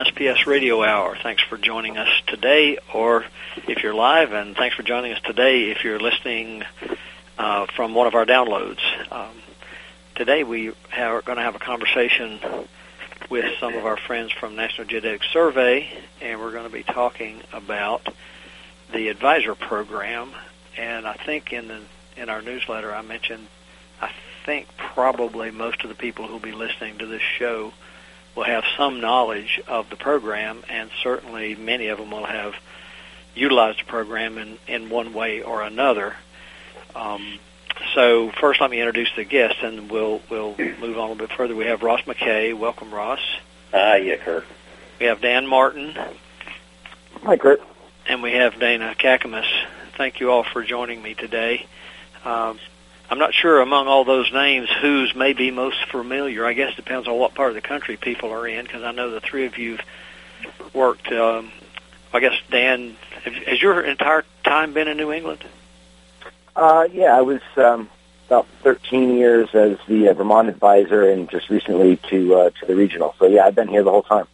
SPS Radio Hour. Thanks for joining us today, or if you're live, and thanks for joining us today if you're listening uh, from one of our downloads. Um, today we are going to have a conversation with some of our friends from National Geodetic Survey, and we're going to be talking about the advisor program. And I think in the in our newsletter I mentioned, I think probably most of the people who will be listening to this show will have some knowledge of the program, and certainly many of them will have utilized the program in, in one way or another. Um, so first, let me introduce the guests, and we'll we'll move on a little bit further. We have Ross Mackay. Welcome, Ross. Hi, yeah, Curt. We have Dan Martin. Hi, Curt. And we have Dana Caccamise. Thank you all for joining me today. Um, I'm not sure among all those names whose may be most familiar. I guess it depends on what part of the country people are in, because I know the three of you've worked. Um, I guess Dan, has your entire time been in New England? Uh, yeah, I was um, about 13 years as the uh, Vermont advisor, and just recently to uh, to the regional. So yeah, I've been here the whole time.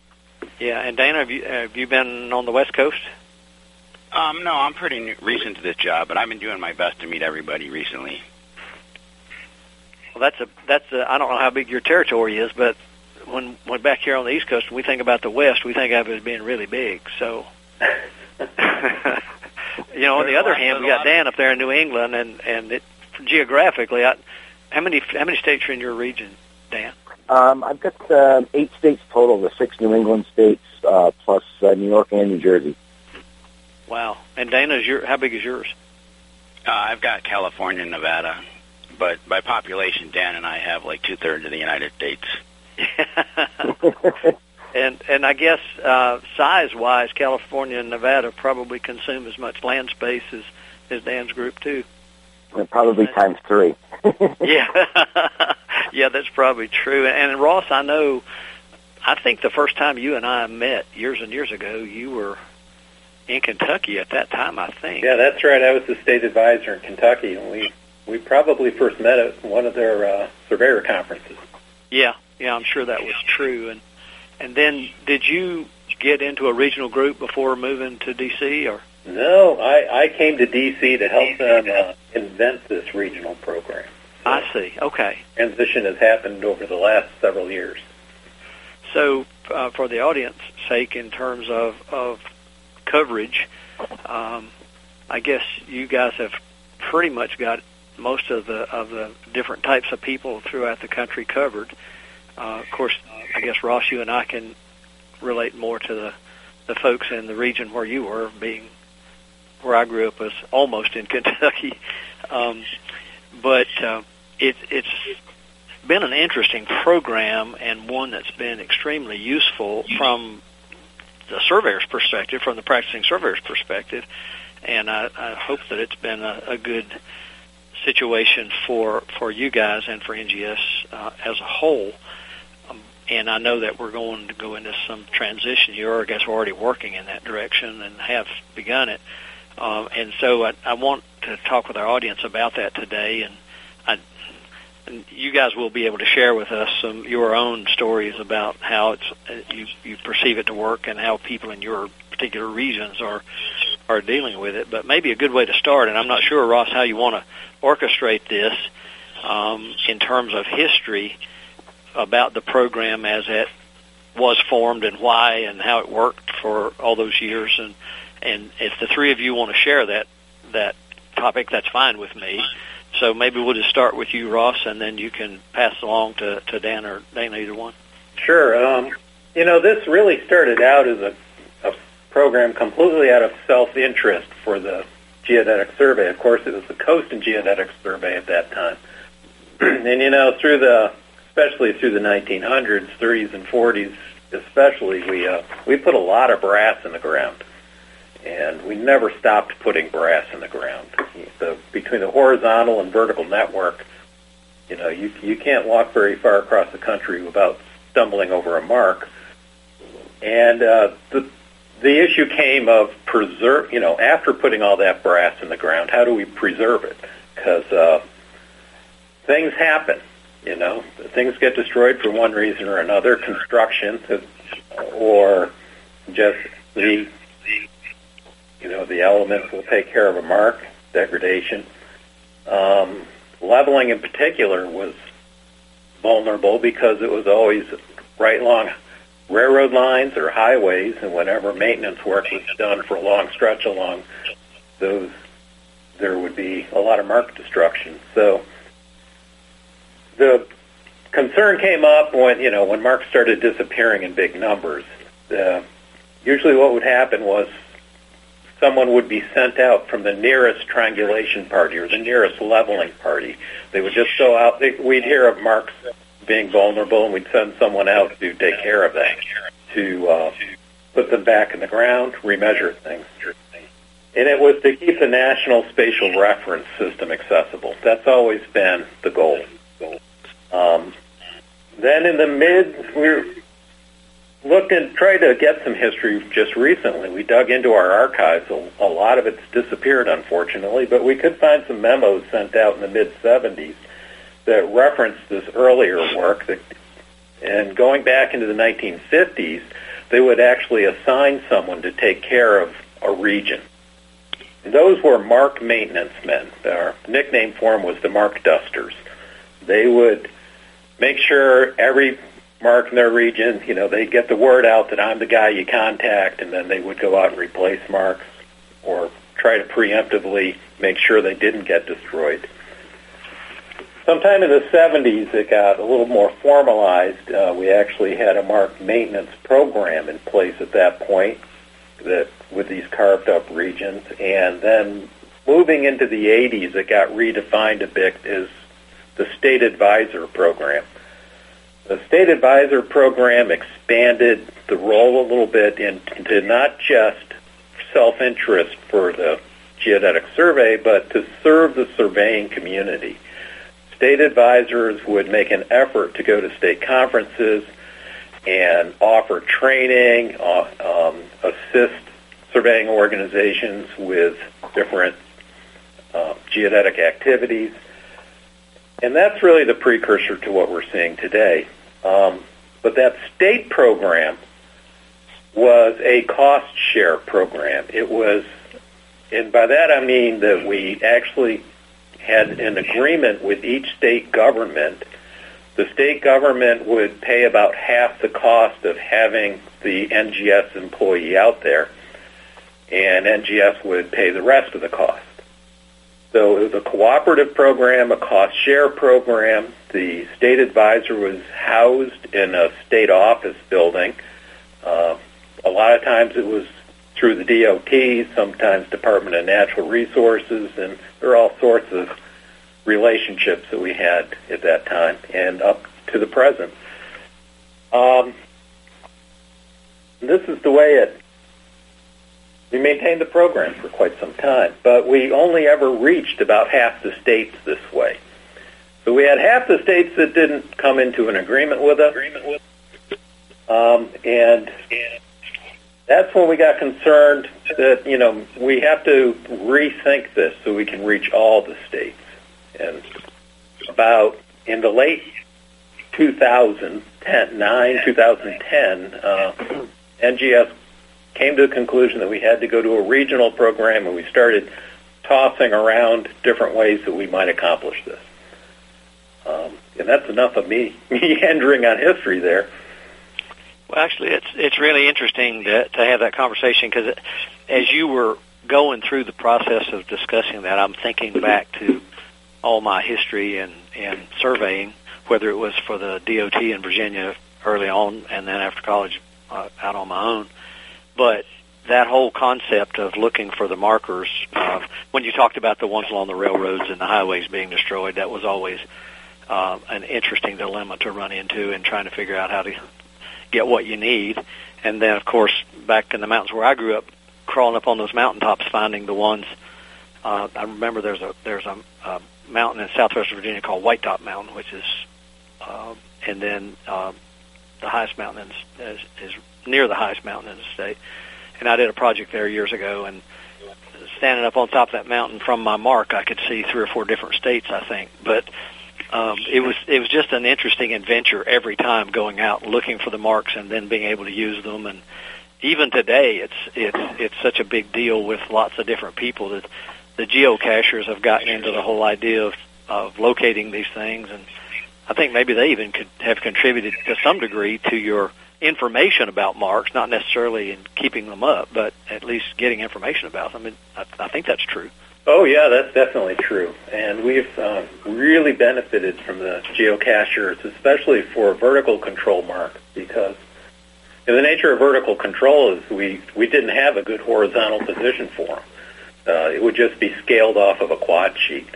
Yeah, and Dana, have you have you been on the West Coast? Um, no, I'm pretty new, recent to this job, but I've been doing my best to meet everybody recently. Well, that's a that's a, I don't know how big your territory is, but when when back here on the East Coast, when we think about the West, we think of it as being really big. So, you know, on the other hand, we got Dan up there in New England, and and it, geographically, I, how many how many states are in your region, Dan? Um, I've got uh, eight states total, the six New England states uh, plus uh, New York and New Jersey. Wow! And Dana's your how big is yours? Uh, I've got California Nevada but by population, Dan and I have like two thirds of the United States. and and I guess uh, size wise, California and Nevada probably consume as much land space as as Dan's group too. Well, probably times three. yeah, yeah, that's probably true. And, And Ross, I know. I think the first time you and I met years and years ago, you were in Kentucky at that time. I think. Yeah, that's right. I was the state advisor in Kentucky, and we we probably first met at one of their uh, surveyor conferences. Yeah, yeah, I'm sure that was true. And and then did you get into a regional group before moving to DC, or? No, I, I came to DC to help them uh, invent this regional program. So I see. Okay. Transition has happened over the last several years. So, uh, for the audience sake, in terms of of coverage, um, I guess you guys have pretty much got most of the of the different types of people throughout the country covered. Uh, of course, I guess Ross, you and I can relate more to the the folks in the region where you were, being where I grew up was almost in Kentucky. Um, but uh, it, it's been an interesting program and one that's been extremely useful from the surveyor's perspective, from the practicing surveyor's perspective, and I, I hope that it's been a, a good situation for for you guys and for NGS uh, as a whole. Um, and I know that we're going to go into some transition here. I guess already working in that direction and have begun it. Um, and so I, I want to talk with our audience about that today. And, I, and you guys will be able to share with us some your own stories about how it's uh, you you perceive it to work and how people in your particular regions are are dealing with it. But maybe a good way to start, and I'm not sure, Ross, how you want to orchestrate this um, in terms of history about the program as it was formed and why and how it worked for all those years. And and if the three of you want to share that that topic, that's fine with me. So maybe we'll just start with you, Ross, and then you can pass along to, to Dan or Dana, either one. Sure. Um, you know, this really started out as a, a program completely out of self-interest for the geodetic survey. Of course, it was the Coast and Geodetic Survey at that time. and you know, through the especially through the 1900s, 30s, and 40s, especially, we uh, we put a lot of brass in the ground, and we never stopped putting brass in the ground. The, between the horizontal and vertical network, you know, you you can't walk very far across the country without stumbling over a mark. And uh, the the issue came of preserve, you know, after putting all that brass in the ground, how do we preserve it? Because uh, things happen, you know, things get destroyed for one reason or another. Construction, or just the you know the elements will take care of a mark degradation. Um, leveling in particular was vulnerable because it was always right along railroad lines or highways, and whenever maintenance work was done for a long stretch along those, there would be a lot of mark destruction. So the concern came up when you know when marks started disappearing in big numbers. Uh, usually, what would happen was someone would be sent out from the nearest triangulation party or the nearest leveling party. They would just go out. They, we'd hear of marks being vulnerable, and we'd send someone out to take care of that, to uh, put them back in the ground, remeasure things. And it was to keep the National Spatial Reference System accessible. That's always been the goal. Um, then in the mid, we looked and tried to get some history just recently. We dug into our archives. A, a lot of it's disappeared, unfortunately, but we could find some memos sent out in the mid 70s that referenced this earlier work. That, and going back into the 1950s, they would actually assign someone to take care of a region. And those were mark maintenance men. Our nickname for them was the mark dusters. They would make sure every mark in their region, you know, they get the word out that I'm the guy you contact, and then they would go out and replace marks or try to preemptively make sure they didn't get destroyed. Sometime in the 70s, it got a little more formalized. Uh, we actually had a mark maintenance program in place at that point that with these carved up regions. And then moving into the 80s, it got redefined a bit as the State Advisor Program. The State Advisor Program expanded the role a little bit into not just self-interest for the geodetic survey, but to serve the surveying community. State advisors would make an effort to go to state conferences and offer training, uh, um, assist surveying organizations with different uh, geodetic activities. And that's really the precursor to what we're seeing today. Um, but that state program was a cost share program. It was, and by that I mean that we actually had an agreement with each state government. The state government would pay about half the cost of having the NGS employee out there, and NGS would pay the rest of the cost. So it was a cooperative program, a cost share program. The state advisor was housed in a state office building. Uh, a lot of times it was through the DOT, sometimes Department of Natural Resources, and there are all sorts of relationships that we had at that time and up to the present. Um, this is the way it we maintained the program for quite some time, but we only ever reached about half the states this way. So we had half the states that didn't come into an agreement with us, Agreement um, and that's when we got concerned that you know we have to rethink this so we can reach all the states. And about in the late 2010, 9, 2010, uh, NGS came to the conclusion that we had to go to a regional program, and we started tossing around different ways that we might accomplish this. Um, and that's enough of me meandering on history there. Well, actually, it's it's really interesting to to have that conversation because as you were going through the process of discussing that, I'm thinking back to all my history and and surveying, whether it was for the DOT in Virginia early on, and then after college uh, out on my own. But that whole concept of looking for the markers, uh, when you talked about the ones along the railroads and the highways being destroyed, that was always uh, an interesting dilemma to run into and trying to figure out how to get what you need. And then, of course, back in the mountains where I grew up, crawling up on those mountaintops, finding the ones. Uh, I remember there's a there's a, a mountain in southwest Virginia called White Top Mountain, which is, uh, and then uh, the highest mountain is, is near the highest mountain in the state. And I did a project there years ago, and standing up on top of that mountain from my mark, I could see three or four different states, I think. But um, it was it was just an interesting adventure every time going out looking for the marks and then being able to use them and even today it's it's it's such a big deal with lots of different people that the geocachers have gotten into the whole idea of of locating these things and I think maybe they even could have contributed to some degree to your information about marks, not necessarily in keeping them up, but at least getting information about them. And I, I think that's true. Oh yeah, that's definitely true, and we've um, really benefited from the geocachers, especially for vertical control marks, because in the nature of vertical control is we we didn't have a good horizontal position for them. Uh, it would just be scaled off of a quad sheet.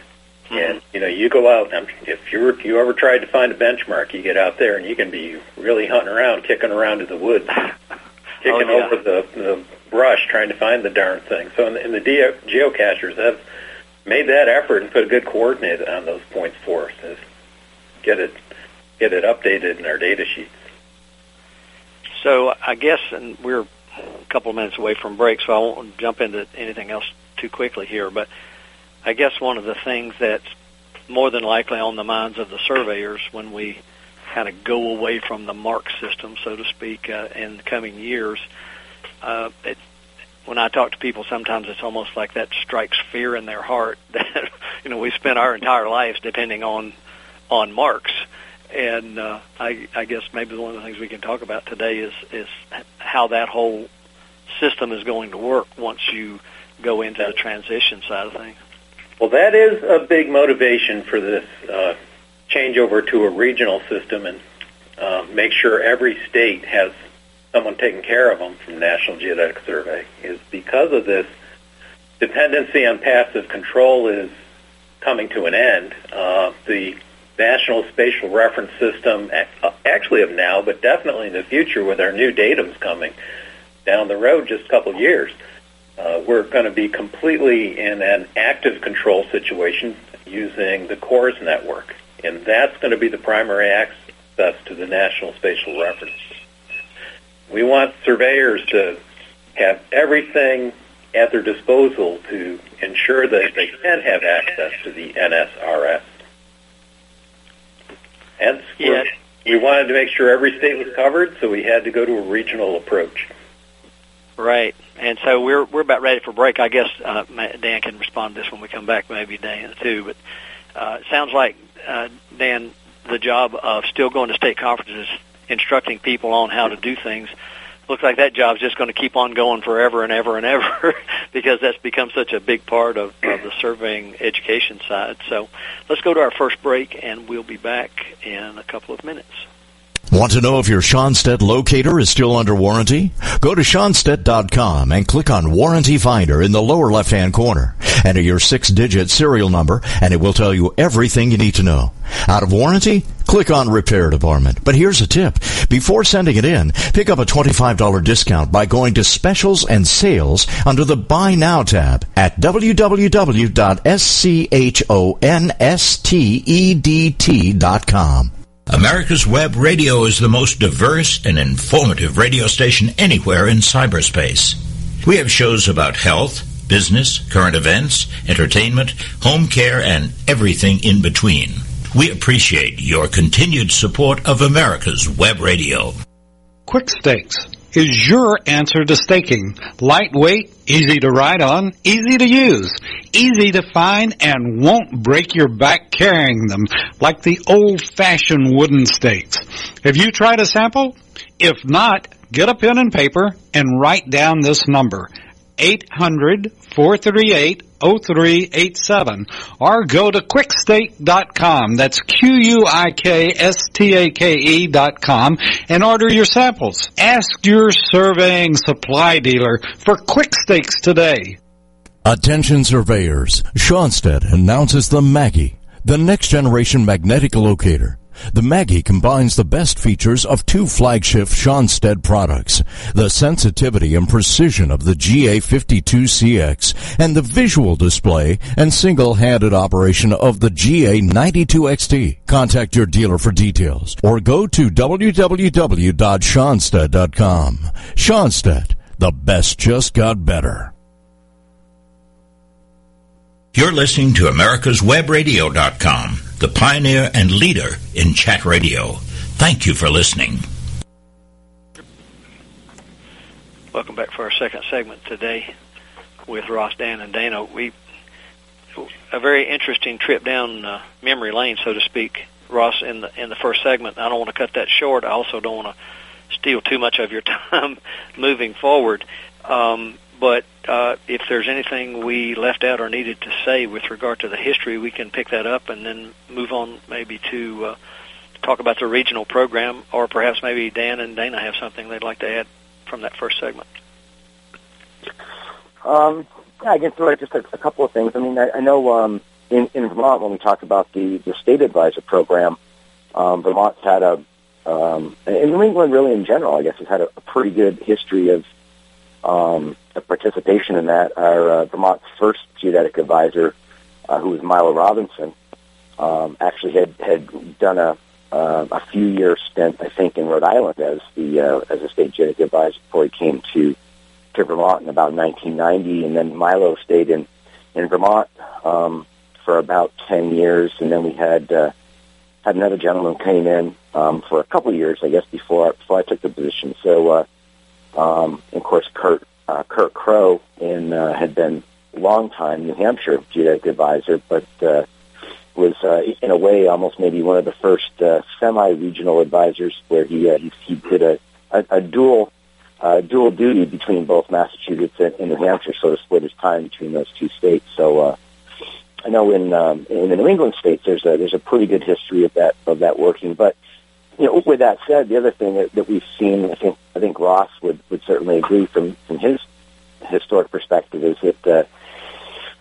Mm-hmm. And you know, you go out. And if you if you ever tried to find a benchmark, you get out there and you can be really hunting around, kicking around in the woods, kicking oh, yeah. over the, the brush, trying to find the darn thing. So, in the, geocachers have made that effort and put a good coordinate on those points for us to get it get it updated in our data sheets. So, I guess, and we're a couple of minutes away from break, so I won't jump into anything else too quickly here, but I guess one of the things that's more than likely on the minds of the surveyors when we kind of go away from the mark system, so to speak, uh, in the coming years. Uh, it, when I talk to people, sometimes it's almost like that strikes fear in their heart that you know we spent our entire lives depending on on marks, and uh, I, I guess maybe one of the things we can talk about today is is how that whole system is going to work once you go into the transition side of things. Well, that is a big motivation for this uh, changeover to a regional system and uh, make sure every state has someone taking care of them from National Geodetic Survey is because of this dependency on passive control is coming to an end. Uh, the National Spatial Reference System, uh, actually of now, but definitely in the future with our new datums coming down the road just a couple of years, uh, we're going to be completely in an active control situation using the CORS network, and that's going to be the primary access to the National Spatial Reference. We want surveyors to have everything at their disposal to ensure that they can have access to the NSRS. And yeah. we wanted to make sure every state was covered, so we had to go to a regional approach. Right, and so we're we're about ready for break. I guess uh, Dan can respond to this when we come back, maybe Dan too. But uh, it sounds like uh, Dan, the job of still going to state conferences, instructing people on how to do things, looks like that job's just going to keep on going forever and ever and ever because that's become such a big part of, of the surveying education side. So let's go to our first break, and we'll be back in a couple of minutes. Want to know if your Schonstedt locator is still under warranty? Go to Schonstedt.com and click on Warranty Finder in the lower left-hand corner. Enter your six-digit serial number and it will tell you everything you need to know. Out of warranty? Click on Repair Department. But here's a tip. Before sending it in, pick up a $25 discount by going to Specials and Sales under the Buy Now tab at www.schonstedt.com. America's Web Radio is the most diverse and informative radio station anywhere in cyberspace. We have shows about health, business, current events, entertainment, home care, and everything in between. We appreciate your continued support of America's Web Radio. Quick Stakes is your answer to staking. Lightweight, easy to ride on, easy to use, easy to find, and won't break your back carrying them like the old-fashioned wooden stakes. Have you tried a sample? If not, get a pen and paper and write down this number. 800-438-0387 or go to quikstake.com. That's Q-U-I-K-S-T-A-K-E dot com and order your samples. Ask your surveying supply dealer for quick stakes today. Attention surveyors. Schonstedt announces the Maggie, the next generation magnetic locator. The Maggie combines the best features of two flagship Schonstedt products, the sensitivity and precision of the GA52CX and the visual display and single-handed operation of the GA92XT. Contact your dealer for details or go to www.schonstedt.com. Schonstedt, the best just got better. You're listening to America'sWebRadio.com the pioneer and leader in chat radio. Thank you for listening. Welcome back for our second segment today with Ross, Dan, and Dana. We a very interesting trip down uh, memory lane, so to speak. Ross, in the in the first segment, I don't want to cut that short. I also don't want to steal too much of your time moving forward. Um, but uh, if there's anything we left out or needed to say with regard to the history, we can pick that up and then move on maybe to uh, talk about the regional program, or perhaps maybe Dan and Dana have something they'd like to add from that first segment. Um, yeah, I can throw just a, a couple of things. I mean, I, I know um, in, in Vermont when we talked about the, the state advisor program, um, Vermont's had a, um, and New England really in general, I guess, has had a, a pretty good history of, um, participation in that. Our uh, Vermont's first geodetic advisor, uh, who was Milo Robinson, um, actually had had done a uh, a few year stint, I think, in Rhode Island as the uh, as a state geodetic advisor before he came to to Vermont in about 1990, and then Milo stayed in in Vermont um, for about 10 years, and then we had uh, had another gentleman came in um, for a couple years, I guess, before before I took the position. So, uh, um, of course, Kurt uh, Kurt Crow in uh, had been long time New Hampshire geodetic advisor, but uh, was uh, in a way almost maybe one of the first uh, semi-regional advisors where he uh, he, he did a, a, a dual uh, dual duty between both Massachusetts and, and New Hampshire, so to split his time between those two states. So uh, I know in um, in the New England states there's a there's a pretty good history of that of that working. But you know, with that said, the other thing that, that we've seen, I think I think Ross would would certainly agree from from his historic perspective, is that. Uh,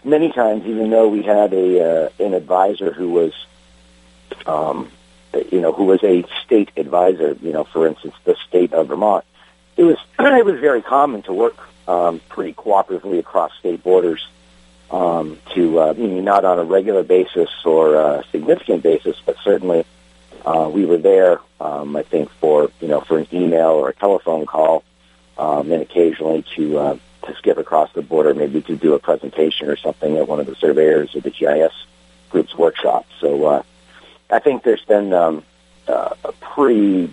many times, even though we had a uh, an advisor who was, um, you know, who was a state advisor, you know, for instance, the state of Vermont, it was it was very common to work um, pretty cooperatively across state borders. Um, to uh, not on a regular basis or a significant basis, but certainly uh, we were there. Um, I think for you know for an email or a telephone call, um, and occasionally to uh, to skip across the border, maybe to do a presentation or something at one of the surveyors or the GIS group's workshop. So uh, I think there's been um, uh, a pretty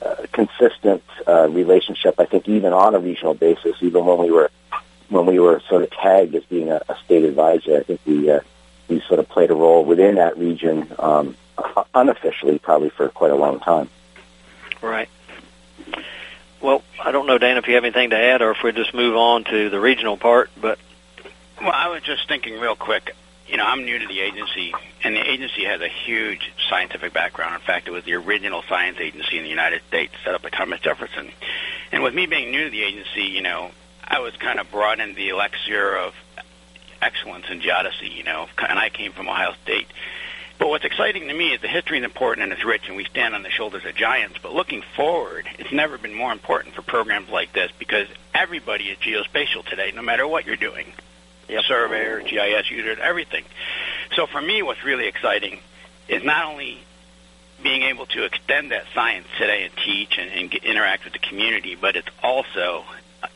uh, consistent uh, relationship. I think even on a regional basis, even when we were when we were sort of tagged as being a, a state advisor, I think we uh, we sort of played a role within that region um, Uh, unofficially, probably for quite a long time. Right. Well, I don't know, Dan, if you have anything to add, or if we just move on to the regional part. But well, I was just thinking real quick. You know, I'm new to the agency, and the agency has a huge scientific background. In fact, it was the original science agency in the United States, set up by Thomas Jefferson. And with me being new to the agency, you know, I was kind of brought into the elixir of excellence in geodesy. You know, and I came from Ohio State. But what's exciting to me is the history is important and it's rich, and we stand on the shoulders of giants. But looking forward, it's never been more important for programs like this because everybody is geospatial today, no matter what you're doing. Yep. Surveyor, GIS user, everything. So for me, what's really exciting is not only being able to extend that science today and teach and, and get, interact with the community, but it's also,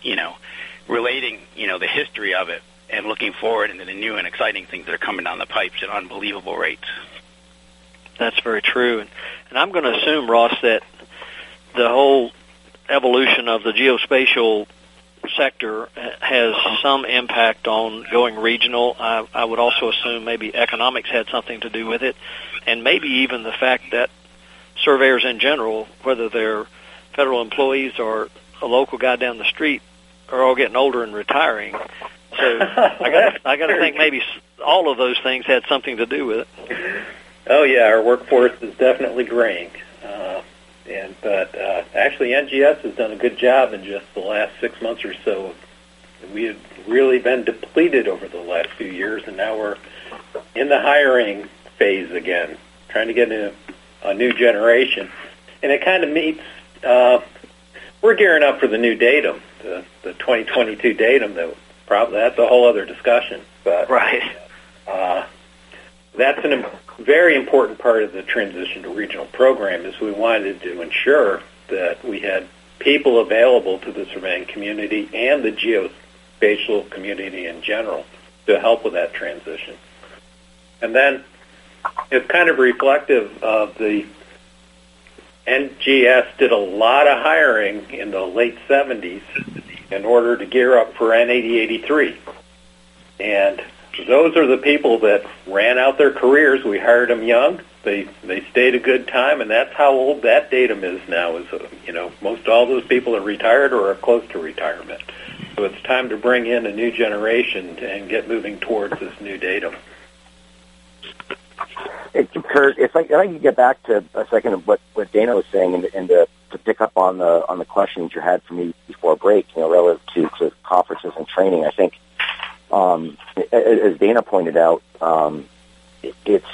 you know, relating, you know, the history of it and looking forward into the new and exciting things that are coming down the pipes at unbelievable rates. That's very true. And, and I'm going to assume, Ross, that the whole evolution of the geospatial sector has some impact on going regional. I, I would also assume maybe economics had something to do with it, and maybe even the fact that surveyors in general, whether they're federal employees or a local guy down the street, are all getting older and retiring. So I got I got to think maybe all of those things had something to do with it. Oh yeah, our workforce is definitely graying, uh, and but uh, actually NGS has done a good job in just the last six months or so. We had really been depleted over the last few years, and now we're in the hiring phase again, trying to get a, a new generation, and it kind of meets. Uh, we're gearing up for the new datum, the, the 2022 datum. That probably that's a whole other discussion, but right. Uh, that's a very important part of the transition to regional program is we wanted to ensure that we had people available to the surveying community and the geospatial community in general to help with that transition. And then it's kind of reflective of the NGS did a lot of hiring in the late 70s in order to gear up for NAD 83. And those are the people that ran out their careers. We hired them young. They they stayed a good time, and that's how old that datum is now. Is uh, you know most all those people are retired or are close to retirement. So it's time to bring in a new generation and get moving towards this new datum. Hey, Curt, if I, if I could get back to a second of what, what Dana was saying and, and to, to pick up on the on the questions you had for me before break, you know, relative to, to conferences and training, I think, um, as Dana pointed out, um, it's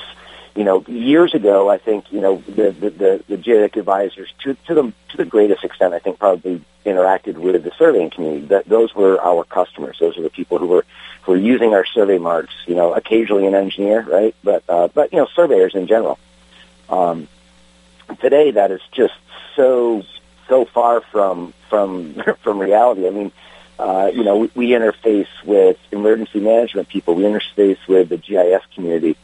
you know, years ago, I think, you know, the, the, the, the advisors, to, to, the, to the greatest extent, I think probably interacted with the surveying community. That Those were our customers. Those are the people who were, who were using our survey marks, you know, occasionally an engineer, right? But, uh, but, you know, surveyors in general. Um, today, that is just so, so far from, from, from reality. I mean, uh, you know, we, we interface with emergency management people. We interface with the GIS community.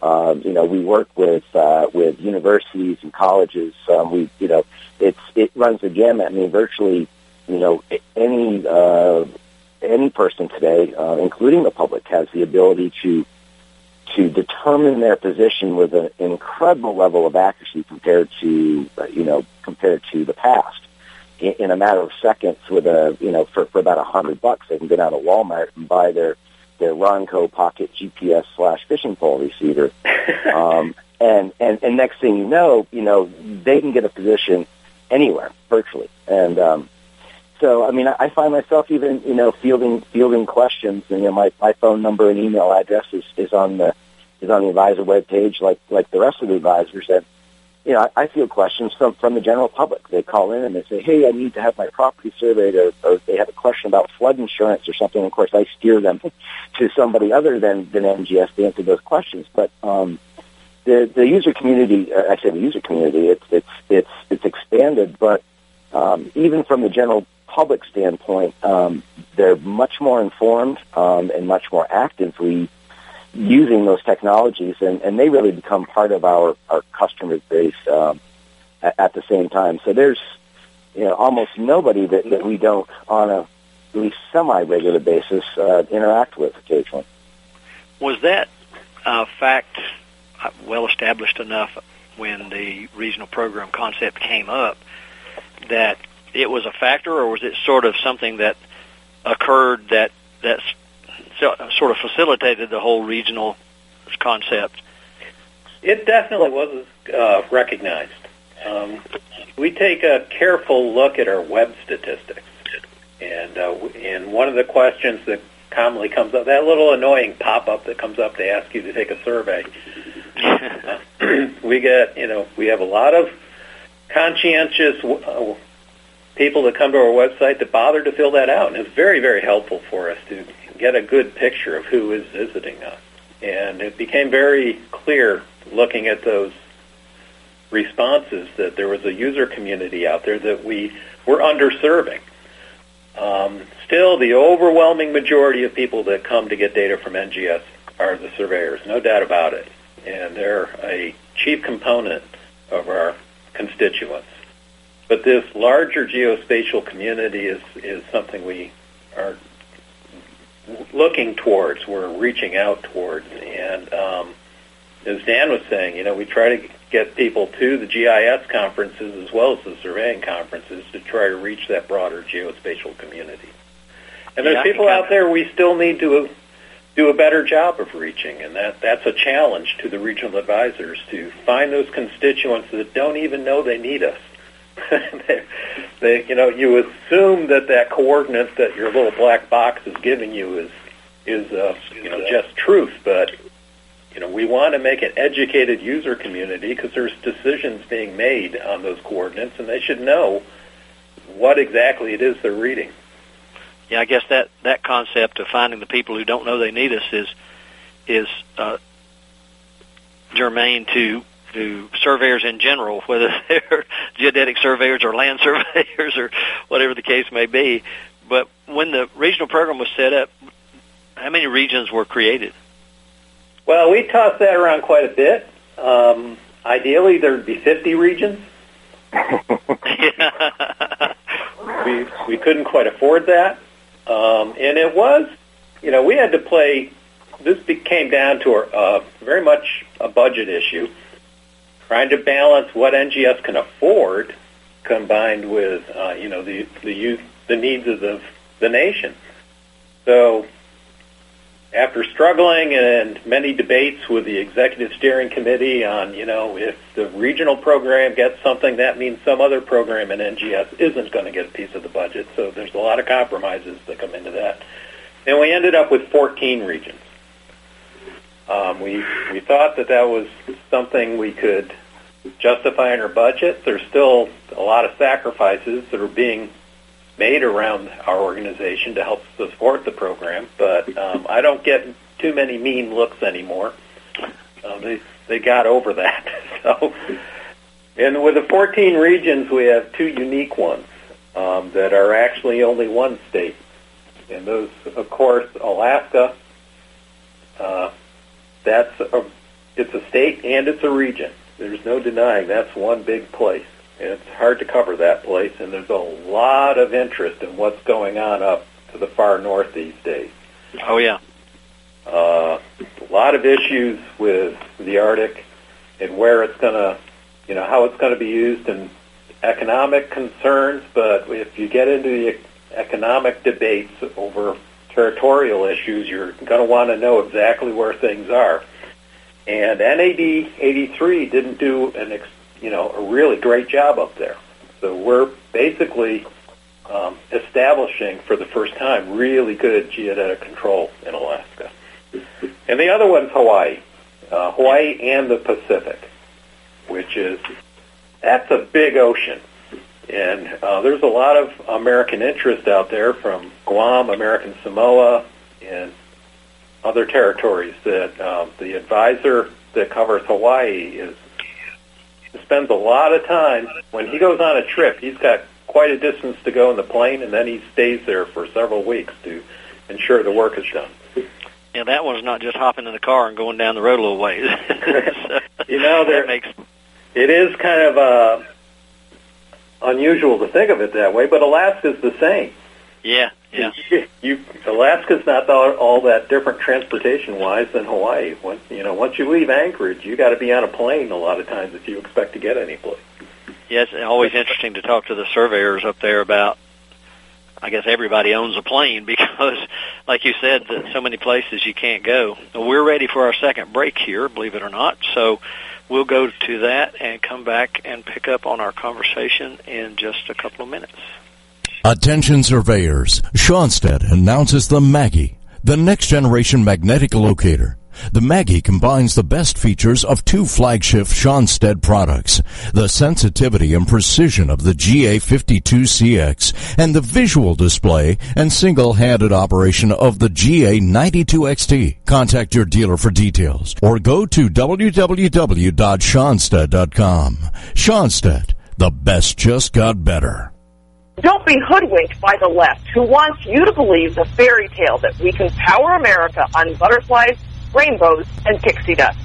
Um, you know, we work with uh, with universities and colleges. Um, we, you know, it's it runs the gamut. I mean, virtually, you know, any uh, any person today, uh, including the public, has the ability to to determine their position with an incredible level of accuracy compared to, uh, you know, compared to the past. In, in a matter of seconds, with a, you know, for, for about a hundred bucks, they can go down to Walmart and buy their their Ronco Pocket GPS slash fishing pole receiver. um, and, and, and next thing you know, you know, they can get a position anywhere virtually. And, um, so, I mean, I, I find myself even, you know, fielding, fielding questions and, you know, my, my phone number and email address is, is on the, is on the advisor web page like, like the rest of the advisors. And, you know, I, I field questions from, from the general public. They call in and they say, hey, I need to have my property surveyed or, or they have a question about flood insurance or something. Of course, I steer them to somebody other than, than NGS to answer those questions. But, um, the, the user community, uh, I say the user community, it's, it's, it's, it's expanded, but, um, even from the general public standpoint, um, they're much more informed, um, and much more actively using those technologies, and, and they really become part of our, our customer base um, at, at the same time. So there's you know almost nobody that, that we don't on a at least semi-regular basis uh, interact with occasionally. Was that uh, fact uh, well established enough when the regional program concept came up that it was a factor, or was it sort of something that occurred that sort of facilitated the whole regional concept? It definitely was uh, recognized. Um, we take a careful look at our web statistics, and uh, and one of the questions that commonly comes up, that little annoying pop-up that comes up to ask you to take a survey. we get, you know, we have a lot of conscientious uh, people that come to our website that bother to fill that out, and it's very, very helpful for us to get a good picture of who is visiting us. And it became very clear looking at those responses that there was a user community out there that we were underserving. Um, still, the overwhelming majority of people that come to get data from NGS are the surveyors, no doubt about it. And they're a chief component of our constituents. But this larger geospatial community is, is something we are looking towards, we're reaching out towards. And um, as Dan was saying, you know, we try to get people to the GIS conferences as well as the surveying conferences to try to reach that broader geospatial community. And there's yeah, people out there we still need to do a better job of reaching, and that that's a challenge to the regional advisors to find those constituents that don't even know they need us. they, they, you know, you assume that that coordinate that your little black box is giving you is is uh, you know just truth, but you know we want to make an educated user community because there's decisions being made on those coordinates, and they should know what exactly it is they're reading. Yeah, I guess that that concept of finding the people who don't know they need us is is uh, germane to to surveyors in general, whether they're geodetic surveyors or land surveyors or whatever the case may be. But when the regional program was set up, how many regions were created? Well, we tossed that around quite a bit. Um, ideally, there'd be 50 regions. we we couldn't quite afford that, um, and it was, you know, we had to play. This came down to a, uh, very much a budget issue, trying to balance what NGS can afford, combined with uh, you know the the youth, the needs of the the nation. So after struggling and many debates with the executive steering committee on, you know, if the regional program gets something, that means some other program in NGS isn't going to get a piece of the budget. So there's a lot of compromises that come into that. And we ended up with 14 regions. Um, we we thought that that was something we could justify in our budget. There's still a lot of sacrifices that are being made around our organization to help support the program, but um, I don't get too many mean looks anymore. Uh, they they got over that. so, and with the 14 regions, we have two unique ones um, that are actually only one state, and those, of course, Alaska. Uh, that's a, it's a state and it's a region. There's no denying that's one big place. And it's hard to cover that place, and there's a lot of interest in what's going on up to the far north these days. Oh yeah. Uh, a lot of issues with the Arctic and where it's going to, you know, how it's going to be used, and economic concerns. But if you get into the economic debates over territorial issues, you're going to want to know exactly where things are. And NAD 83 didn't do an ex- you know, a really great job up there. So we're basically um, establishing for the first time really good geodetic control in Alaska. And the other one's Hawaii, uh, Hawaii and the Pacific, which is that's a big ocean. And uh, there's a lot of American interest out there from Guam, American Samoa, and other territories that um, the advisor that covers Hawaii is spends a lot of time when he goes on a trip. He's got quite a distance to go in the plane, and then he stays there for several weeks to ensure the work is done. Yeah, that one's not just hopping in the car and going down the road a little ways. so, you know, there makes it is kind of uh, unusual to think of it that way, but Alaska's the same. Yeah, yeah. You, Alaska's not all, all that different transportation wise than Hawaii. When you know, once you leave Anchorage, you got to be on a plane a lot of times if you expect to get any place. Yeah, it's always interesting to talk to the surveyors up there about. I guess everybody owns a plane because, like you said, so many places you can't go. We're ready for our second break here, believe it or not. So we'll go to that and come back and pick up on our conversation in just a couple of minutes. Attention surveyors, Schonstedt announces the Maggie, the next generation magnetic locator. The Maggie combines the best features of two flagship Schonstedt products, the sensitivity and precision of the GA52CX and the visual display and single-handed operation of the GA92XT. Contact your dealer for details or go to www.schonstedt.com. Schonstedt, the best just got better. Don't be hoodwinked by the left, who wants you to believe the fairy tale that we can power America on butterflies, rainbows, and pixie dust.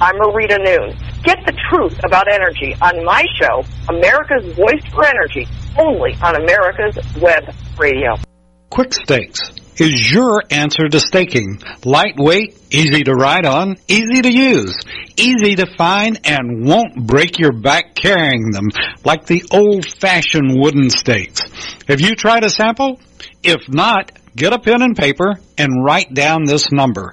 I'm Marita Noon. Get the truth about energy on my show, America's Voice for Energy, only on America's Web Radio. Quick Stakes is your answer to staking. Lightweight, easy to ride on, easy to use, easy to find, and won't break your back carrying them like the old-fashioned wooden stakes. Have you tried a sample? If not, get a pen and paper and write down this number.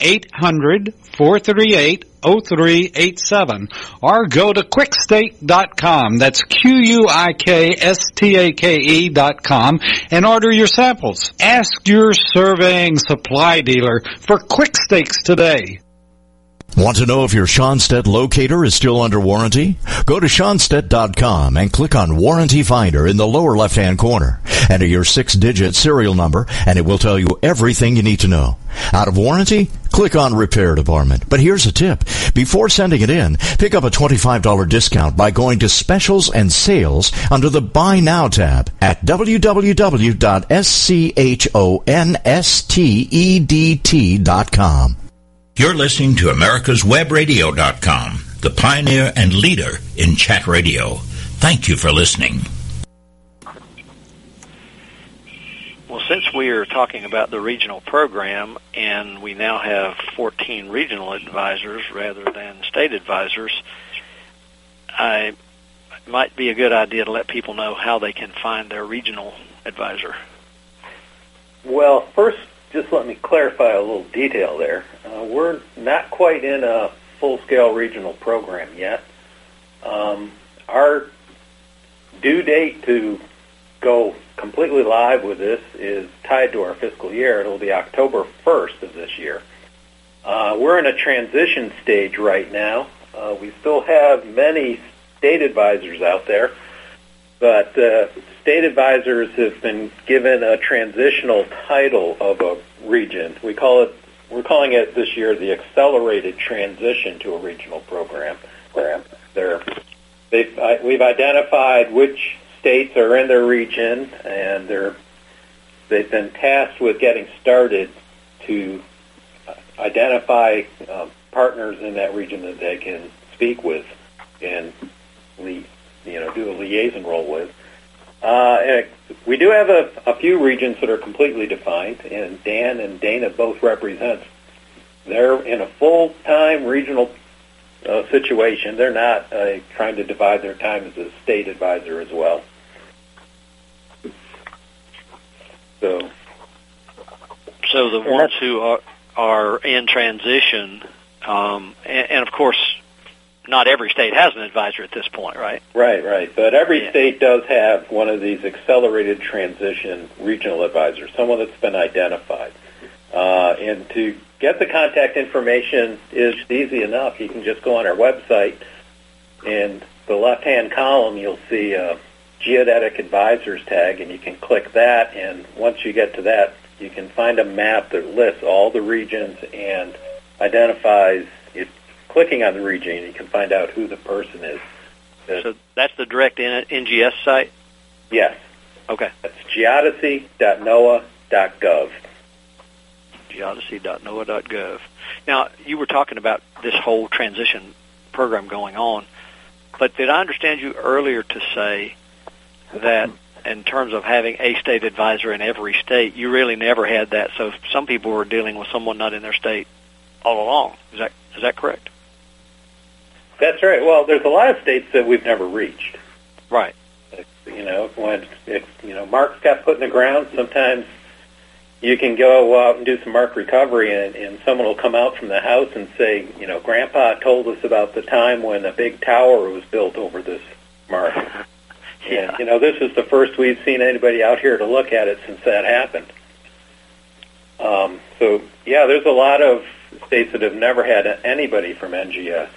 800 438 0387 or go to quikstake.com. That's Q-U-I-K-S-T-A-K-E dot com and order your samples. Ask your surveying supply dealer for quick stakes today. Want to know if your Schonstedt locator is still under warranty? Go to Schonstedt.com and click on Warranty Finder in the lower left-hand corner. Enter your six-digit serial number and it will tell you everything you need to know. Out of warranty? Click on Repair Department. But here's a tip. Before sending it in, pick up a $25 discount by going to Specials and Sales under the Buy Now tab at www.schonstedt.com. You're listening to America's America'sWebRadio.com. the pioneer and leader in chat radio. Thank you for listening. Since we are talking about the regional program and we now have 14 regional advisors rather than state advisors, I it might be a good idea to let people know how they can find their regional advisor. Well, first, just let me clarify a little detail there. Uh, we're not quite in a full-scale regional program yet. Um, our due date to go completely live with this is tied to our fiscal year. It'll be October 1st of this year. Uh, we're in a transition stage right now. Uh, we still have many state advisors out there, but uh, state advisors have been given a transitional title of a region. We call it we're calling it this year the accelerated transition to a regional program. They've, we've identified which states are in their region, and they're they've been tasked with getting started to identify uh, partners in that region that they can speak with and you know do a liaison role with. Uh, we do have a, a few regions that are completely defined, and Dan and Dana both represent. They're in a full-time regional uh, situation. They're not uh, trying to divide their time as a state advisor as well. So, so the ones who are are in transition, um, and, and of course, not every state has an advisor at this point, right? Right, right. But every yeah. state does have one of these accelerated transition regional advisors, someone that's been identified. Uh, and to get the contact information is easy enough. You can just go on our website, and the left-hand column you'll see a geodetic advisors tag, and you can click that. And once you get to that, you can find a map that lists all the regions and identifies if clicking on the region, you can find out who the person is. so that's the direct NGS site? Yes. Okay. That's geodesy.noaa.gov. Geodesy.noaa.gov. Now, you were talking about this whole transition program going on, but did I understand you earlier to say that in terms of having a state advisor in every state, you really never had that. So some people were dealing with someone not in their state all along. Is that is that correct? That's right. Well, there's a lot of states that we've never reached. Right. You know, when it, you know marks got put in the ground, sometimes you can go out and do some mark recovery, and, and someone will come out from the house and say, you know, Grandpa told us about the time when a big tower was built over this mark. Yeah. And you know, this is the first we've seen anybody out here to look at it since that happened. Um, so yeah, there's a lot of states that have never had anybody from NGS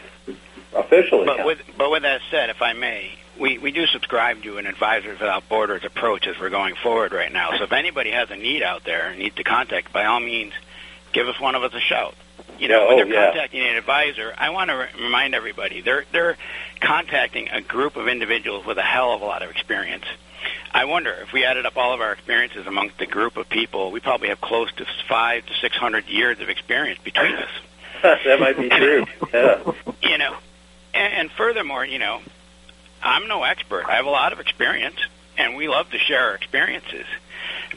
officially. But with, but with that said, if I may, we, we do subscribe to an Advisors Without Borders approach as we're going forward right now. So if anybody has a need out there and needs to contact, by all means, give us one of us a shout. You know, when oh, they're yeah. contacting an advisor, I want to re- remind everybody they're they're contacting a group of individuals with a hell of a lot of experience. I wonder if we added up all of our experiences amongst the group of people, we probably have close to five to six hundred years of experience between us. that might be true. Yeah. You know, and, and furthermore, you know, I'm no expert. I have a lot of experience, and we love to share our experiences.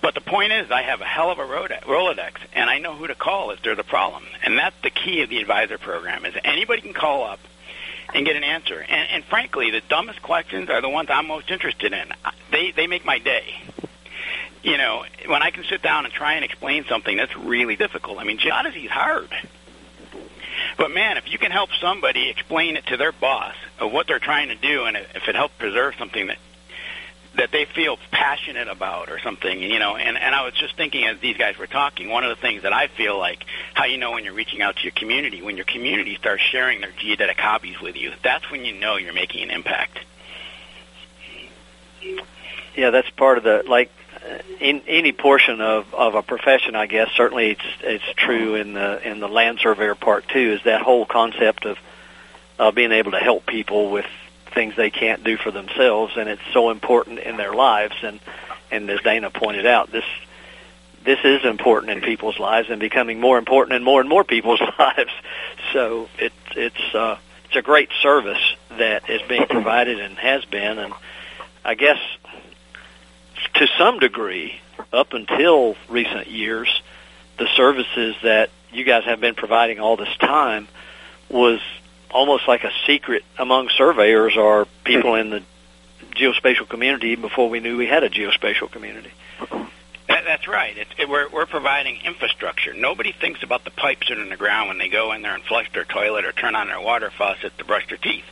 But the point is, I have a hell of a Rolodex, and I know who to call if there's a problem. And that's the key of the advisor program: is anybody can call up and get an answer. And, and frankly, the dumbest questions are the ones I'm most interested in. They they make my day. You know, when I can sit down and try and explain something that's really difficult. I mean, geodesy is hard. But man, if you can help somebody explain it to their boss of what they're trying to do, and if it helps preserve something that that they feel passionate about or something, you know, and, and I was just thinking as these guys were talking, one of the things that I feel like how you know when you're reaching out to your community, when your community starts sharing their geodetic hobbies with you, that's when you know you're making an impact. Yeah, that's part of the like in any portion of of a profession, I guess certainly it's it's true in the in the land surveyor part too. Is that whole concept of uh, being able to help people with things they can't do for themselves, and it's so important in their lives. And and as Dana pointed out, this this is important in people's lives and becoming more important in more and more people's lives. So it's it's uh, it's a great service that is being provided and has been, and I guess to some degree, up until recent years, the services that you guys have been providing all this time was almost like a secret among surveyors or people hmm. in the geospatial community before we knew we had a geospatial community. That, that's right. It, it, we're, we're providing infrastructure. Nobody thinks about the pipes that are in the ground when they go in there and flush their toilet or turn on their water faucet to brush their teeth.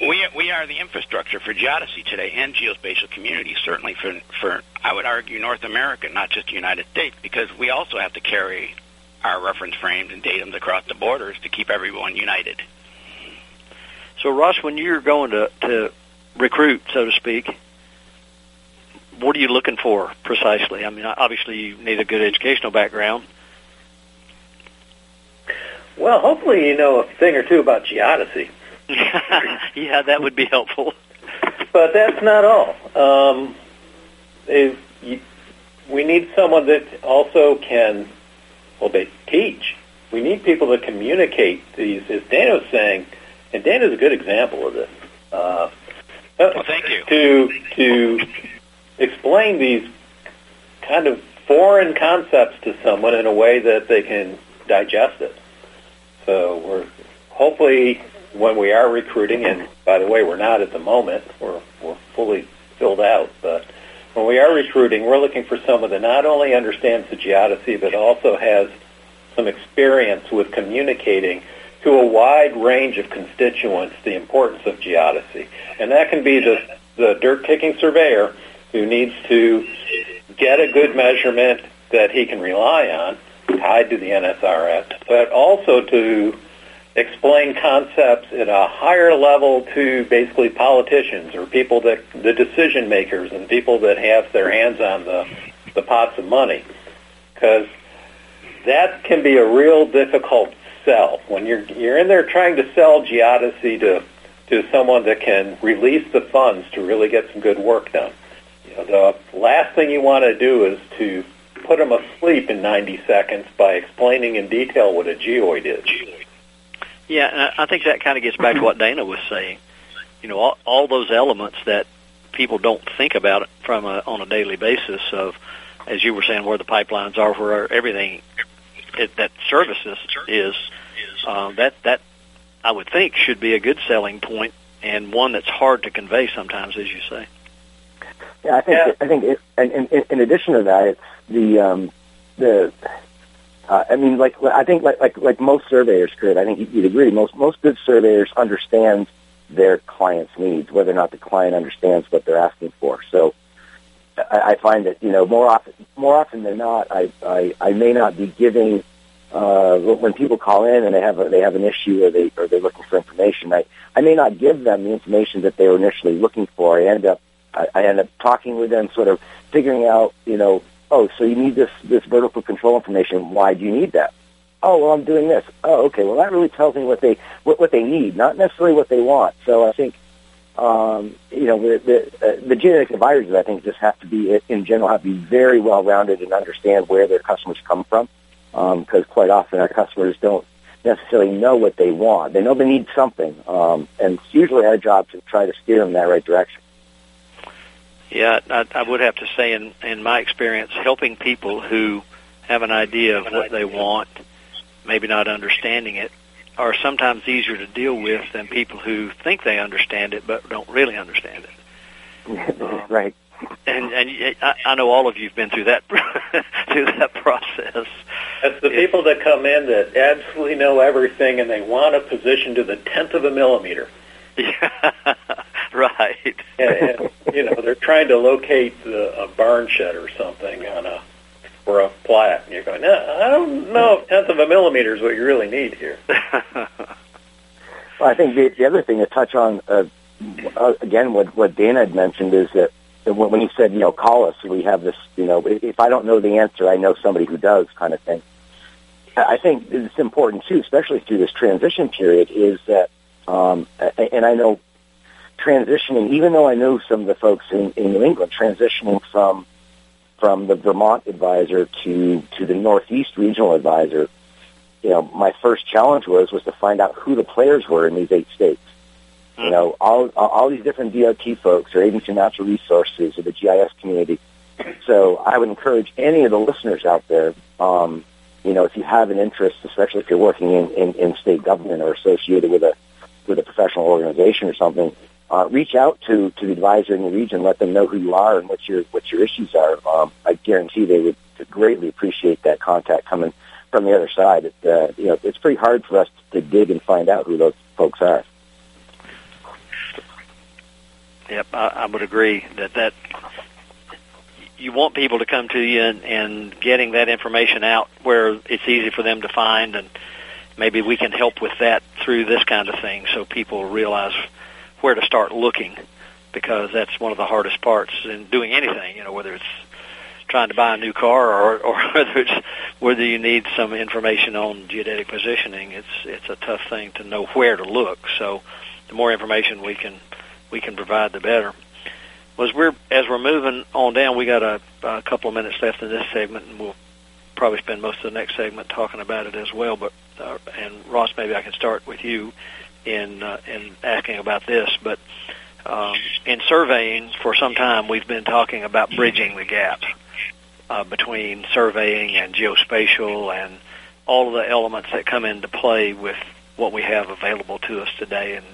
We, we are the infrastructure for geodesy today and geospatial communities, certainly for, for, I would argue, North America, not just the United States, because we also have to carry our reference frames and datums across the borders to keep everyone united. So, Ross, when you're going to, to recruit, so to speak, what are you looking for precisely? I mean, obviously you need a good educational background. Well, hopefully you know a thing or two about geodesy. yeah, that would be helpful. But that's not all. Um, if you, we need someone that also can, well, they teach. We need people to communicate these, as Dana was saying, and Dan is a good example of this. Uh, well, thank you. To to explain these kind of foreign concepts to someone in a way that they can digest it. So we're hopefully when we are recruiting, and by the way, we're not at the moment. We're we're fully filled out, but when we are recruiting, we're looking for someone that not only understands the geodesy, but also has some experience with communicating to a wide range of constituents the importance of geodesy. And that can be the, the dirt kicking surveyor who needs to get a good measurement that he can rely on, tied to the NSRS, but also to explain concepts at a higher level to basically politicians or people that the decision makers and people that have their hands on the the pots of money because that can be a real difficult sell when you're you're in there trying to sell geodesy to to someone that can release the funds to really get some good work done. You know, the last thing you want to do is to put them asleep in 90 seconds by explaining in detail what a geoid is. Yeah, I think that kind of gets back to what Dana was saying. You know, all, all those elements that people don't think about from a, on a daily basis of, as you were saying, where the pipelines are, where everything it, that services is. Um, that that I would think should be a good selling point and one that's hard to convey sometimes, as you say. Yeah, I think Yeah. I think it, and, and in addition to that, it's the um, the uh, I mean, like I think like like like most surveyors could. I think you'd agree. Most most good surveyors understand their client's needs, whether or not the client understands what they're asking for. So I, I find that you know more often more often than not, I I, I may not be giving uh, when people call in and they have a, they have an issue or they or they're looking for information. I I may not give them the information that they were initially looking for. I end up I, I end up talking with them, sort of figuring out you know oh so you need this this vertical control information. Why do you need that? Oh well, I'm doing this. Oh okay, well that really tells me what they what, what they need, not necessarily what they want. So I think um, you know, the the, uh, the geodetic advisors, I think, just have to be, in general, have to be very well rounded and understand where their customers come from, because quite often our customers don't necessarily know what they want. They know they need something, um, and it's usually our job to try to steer them in that right direction. Yeah, I, I would have to say, in in my experience, helping people who have an idea of what they want, maybe not understanding it, are sometimes easier to deal with than people who think they understand it but don't really understand it. right. And and y- I, I know all of you've been through that through that process. That's the people that come in that absolutely know everything and they want a position to the tenth of a millimeter. Yeah, right. And, and you know, they're trying to locate the, a barn shed or something on a or a plat. And you're going, no, I don't know if tenth of a millimeter is what you really need here. Well, I think the, the other thing to touch on, uh, uh, again, what, what Dana had mentioned is that that when when he said, you know, call us, we have this, you know, if if I don't know the answer, I know somebody who does kind of thing. I I think it's important, too, especially through this transition period, is that, um, and I know transitioning, even though I know some of the folks in, in New England, transitioning from from the Vermont advisor to, to the Northeast regional advisor, you know, my first challenge was was to find out who the players were in these eight states. You know, all all these different DOT folks or Agency Natural Resources or the GIS community. So I would encourage any of the listeners out there, um, you know, if you have an interest, especially if you're working in, in, in state government or associated with a with a professional organization or something, uh, reach out to, to the advisor in the region, let them know who you are and what your what your issues are. Um, I guarantee they would greatly appreciate that contact coming from the other side. It, uh, you know, it's pretty hard for us to dig and find out who those folks are. Yep, I, I would agree that that you want people to come to you and, and getting that information out where it's easy for them to find, and maybe we can help with that through this kind of thing, so people realize where to start looking, because that's one of the hardest parts in doing anything. You know, whether it's trying to buy a new car or, or whether it's whether you need some information on geodetic positioning, it's it's a tough thing to know where to look. So the more information we can we can provide, the better. Was we're as we're moving on down, we got a, a couple of minutes left in this segment, and we'll probably spend most of the next segment talking about it as well. But uh, and Ross, maybe I can start with you in uh, in asking about this. But um, in surveying for some time, we've been talking about bridging the gap uh, between surveying and geospatial and all of the elements that come into play with what we have available to us today. And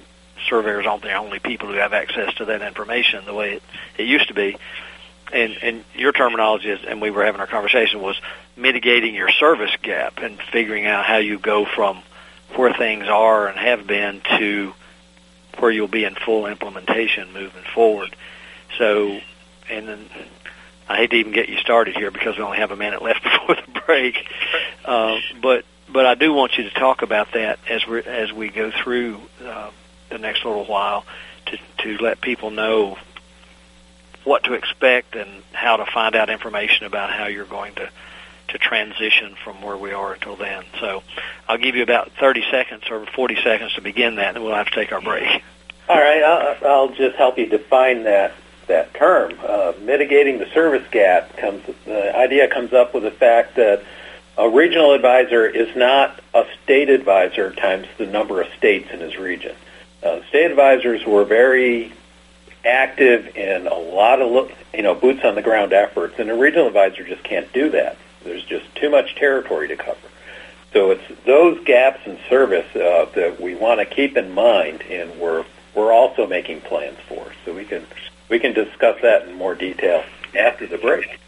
surveyors aren't the only people who have access to that information the way it, it used to be. And, and your terminology is, and we were having our conversation, was mitigating your service gap and figuring out how you go from where things are and have been to where you'll be in full implementation moving forward. So, and then I hate to even get you started here because we only have a minute left before the break. Uh, but but I do want you to talk about that as we as we go through uh, the next little while to to let people know what to expect and how to find out information about how you're going to to transition from where we are until then. So I'll give you about 30 seconds or 40 seconds to begin that, and we'll have to take our break. All right, I'll, I'll just help you define that that term. Uh, mitigating the service gap comes. The idea comes up with the fact that a regional advisor is not a state advisor times the number of states in his region. Uh, state advisors were very active in a lot of you know boots on the ground efforts, and a regional advisor just can't do that. There's just too much territory to cover. So it's those gaps in service uh, that we want to keep in mind, and we're we're also making plans for. So we can we can discuss that in more detail after the break.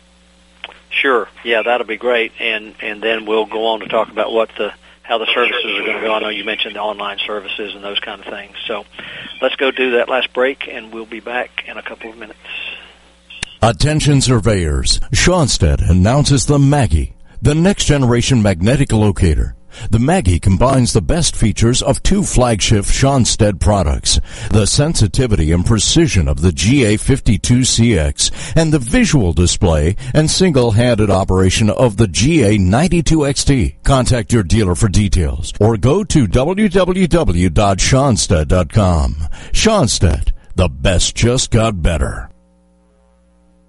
Sure. Yeah, that'll be great, and and then we'll go on to talk about what the how the services are going to go. I know you mentioned the online services and those kind of things. So let's go do that last break, and we'll be back in a couple of minutes. Attention surveyors, Schonstedt announces the Maggie, the next generation magnetic locator. The Maggie combines the best features of two flagship Schonstedt products, the sensitivity and precision of the GA52CX and the visual display and single-handed operation of the GA92XT. Contact your dealer for details or go to www.schonstedt.com. Schonstedt, the best just got better.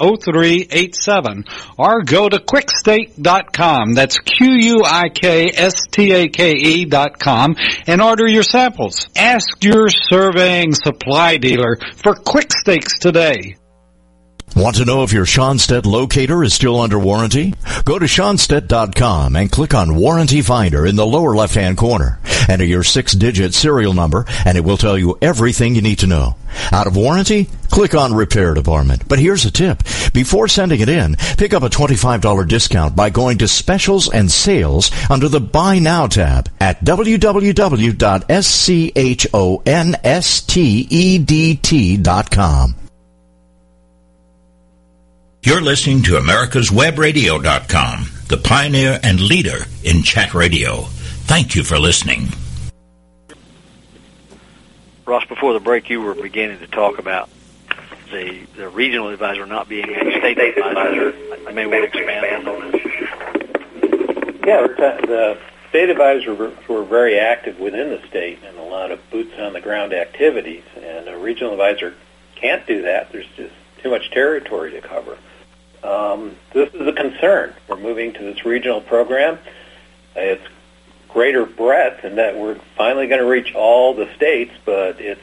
800-438-0387 or go to quikstake.com. That's Q-U-I-K-S-T-A-K-E dot com and order your samples. Ask your surveying supply dealer for quik stakes today. Want to know if your Schonstedt locator is still under warranty? Go to Schonstedt.com and click on Warranty Finder in the lower left-hand corner. Enter your six-digit serial number and it will tell you everything you need to know. Out of warranty? Click on Repair Department. But here's a tip. Before sending it in, pick up a $25 discount by going to Specials and Sales under the Buy Now tab at www.schonstedt.com. You're listening to America'sWebRadio.com, the pioneer and leader in chat radio. Thank you for listening. Ross, before the break, you were beginning to talk about the the regional advisor not being a state advisor. I may want to expand on this. Yeah, the state advisors were, were very active within the state and a lot of boots on the ground activities, and a regional advisor can't do that. There's just too much territory to cover. Um, this is a concern. We're moving to this regional program. It's greater breadth in that we're finally going to reach all the states, but it's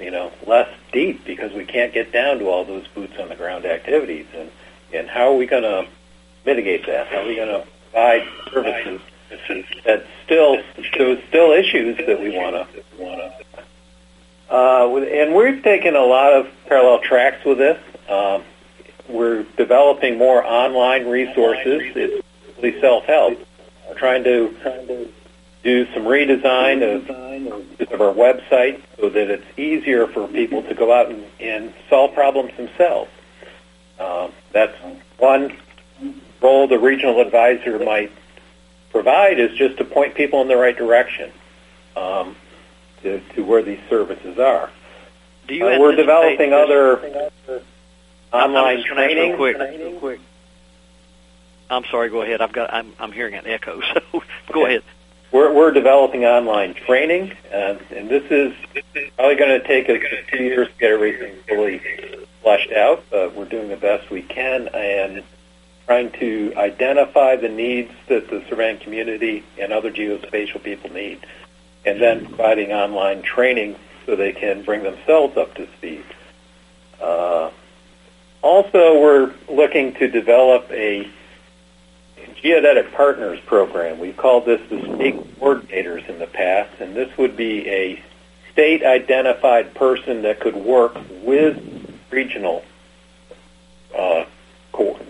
you know less deep because we can't get down to all those boots on the ground activities. And and how are we going to mitigate that? How are we going to provide services that still there's still issues that we want to want to. Uh, and we've taken a lot of parallel tracks with this. Um, we're developing more online resources. It's really self-help. We're trying to, do some redesign of, of our website so that it's easier for people to go out and, and solve problems themselves. Um, that's one role the regional advisor might provide is just to point people in the right direction um, to, to where these services are. Do you uh, we're developing other online I'm training. Real quick, real quick. I'm sorry. Go ahead. I've got. I'm I'm hearing an echo. So go Okay. ahead. We're, we're developing online training, uh, and this is probably going to take us a few years to get everything fully fleshed out, but we're doing the best we can and trying to identify the needs that the surveying community and other geospatial people need, and then providing online training so they can bring themselves up to speed. Uh, also, we're looking to develop a geodetic partners program. We've called this the state coordinators in the past, and this would be a state identified person that could work with regional uh,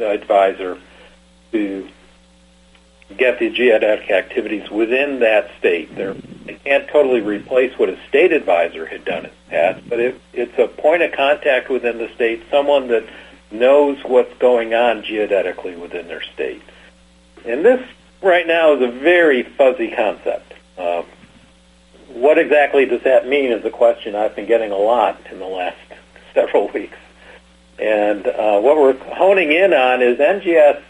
advisor to get the geodetic activities within that state. They're, they can't totally replace what a state advisor had done in the past, but it, it's a point of contact within the state, someone that knows what's going on geodetically within their state. And this right now is a very fuzzy concept. Uh, what exactly does that mean is a question I've been getting a lot in the last several weeks. And uh, what we're honing in on is NGS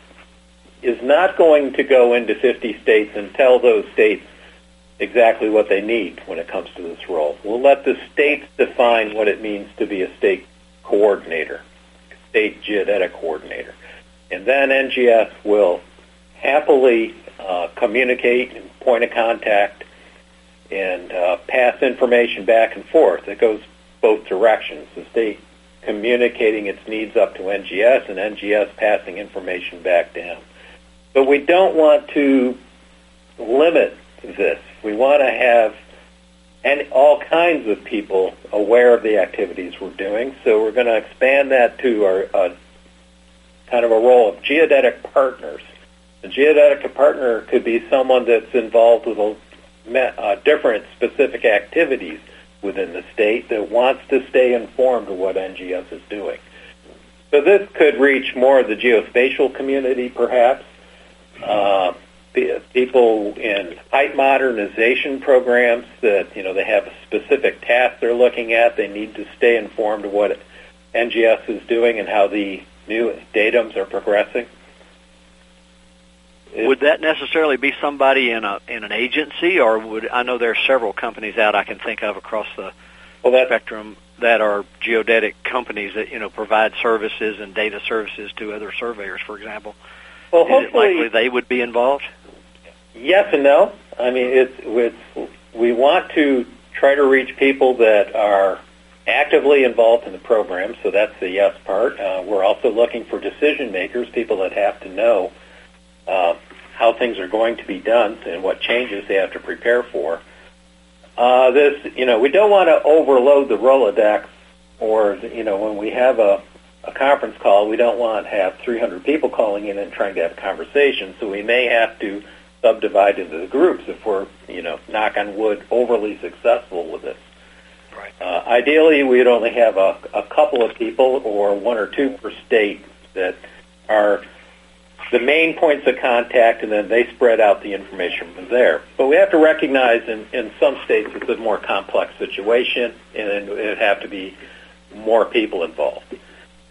is not going to go into 50 states and tell those states exactly what they need when it comes to this role. We'll let the states define what it means to be a state coordinator, state geodetic coordinator. And then NGS will happily uh, communicate and point of contact and uh, pass information back and forth. It goes both directions. The state communicating its needs up to NGS and NGS passing information back down. But we don't want to limit this. We want to have and all kinds of people aware of the activities we're doing. So we're going to expand that to our uh, kind of a role of geodetic partners. A geodetic partner could be someone that's involved with a, uh, different specific activities within the state that wants to stay informed of what NGS is doing. So this could reach more of the geospatial community, perhaps. Uh, people in height modernization programs that you know they have a specific task they're looking at. They need to stay informed of what NGS is doing and how the new datums are progressing. Would that necessarily be somebody in a in an agency, or would I know there are several companies out I can think of across the Well, that's spectrum that are geodetic companies that you know provide services and data services to other surveyors, for example. well. Is it Hopefully, likely they would be involved? Yes and no. I mean, it's, it's we want to try to reach people that are actively involved in the program, so that's the yes part. Uh, we're also looking for decision makers, people that have to know uh, how things are going to be done and what changes they have to prepare for. Uh, this, you know, we don't want to overload the Rolodex or you know when we have a a conference call, we don't want to have 300 people calling in and trying to have a conversation, so we may have to subdivide into the groups if we're, you know, knock on wood, overly successful with it. Right. Uh, ideally, we'd only have a, a couple of people or one or two per state that are the main points of contact, and then they spread out the information from there. But we have to recognize in, in some states it's a more complex situation, and it would have to be more people involved.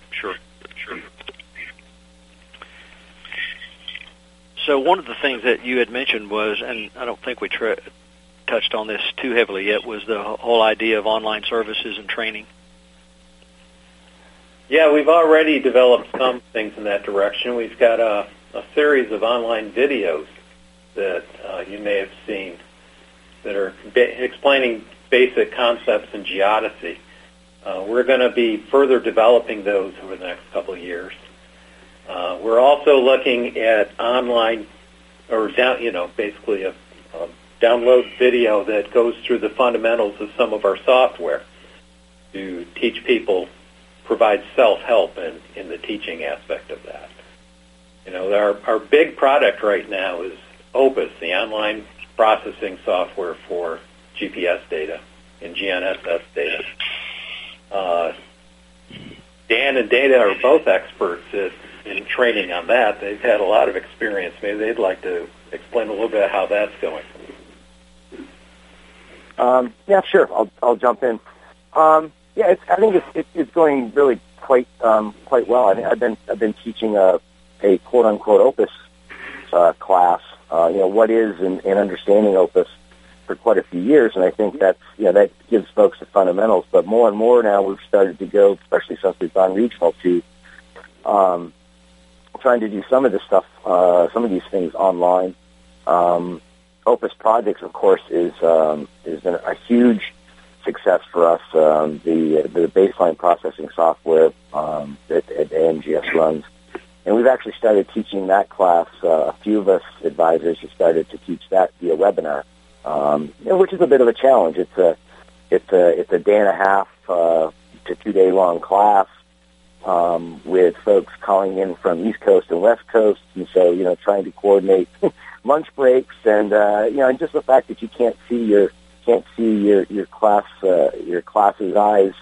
Sure, sure. So one of the things that you had mentioned was, and I don't think we tra- touched on this too heavily yet, was the whole idea of online services and training. Yeah, we've already developed some things in that direction. We've got a, a series of online videos that uh, you may have seen that are ba- explaining basic concepts in geodesy. Uh, we're going to be further developing those over the next couple of years. Uh, we're also looking at online, or down, you know, basically a, a download video that goes through the fundamentals of some of our software to teach people, provide self-help in, in the teaching aspect of that. You know, our, our big product right now is Opus, the online processing software for GPS data and GNSS data. Uh, Dan and Dana are both experts at, in training on that. They've had a lot of experience. Maybe they'd like to explain a little bit how that's going. Um, yeah, sure. I'll I'll jump in. Um, yeah, it's, I think it's it, it's going really quite um, quite well. I I've been I've been teaching a a quote unquote Opus uh, class. Uh, you know, what is and, and understanding Opus for quite a few years, and I think that's you know that gives folks the fundamentals. But more and more now, we've started to go, especially since we've gone regional, to um, trying to do some of this stuff, uh, some of these things online. Um, Opus Projects, of course, is um, is a huge success for us. Um, the the baseline processing software um, that, that NGS runs, and we've actually started teaching that class. Uh, a few of us advisors have started to teach that via webinar, um, which is a bit of a challenge. It's a it's a it's a day and a half uh, to two day long class um, with folks calling in from East Coast and West Coast, and so you know trying to coordinate lunch breaks and uh, you know and just the fact that you can't see your can't see your your class uh, your class's eyes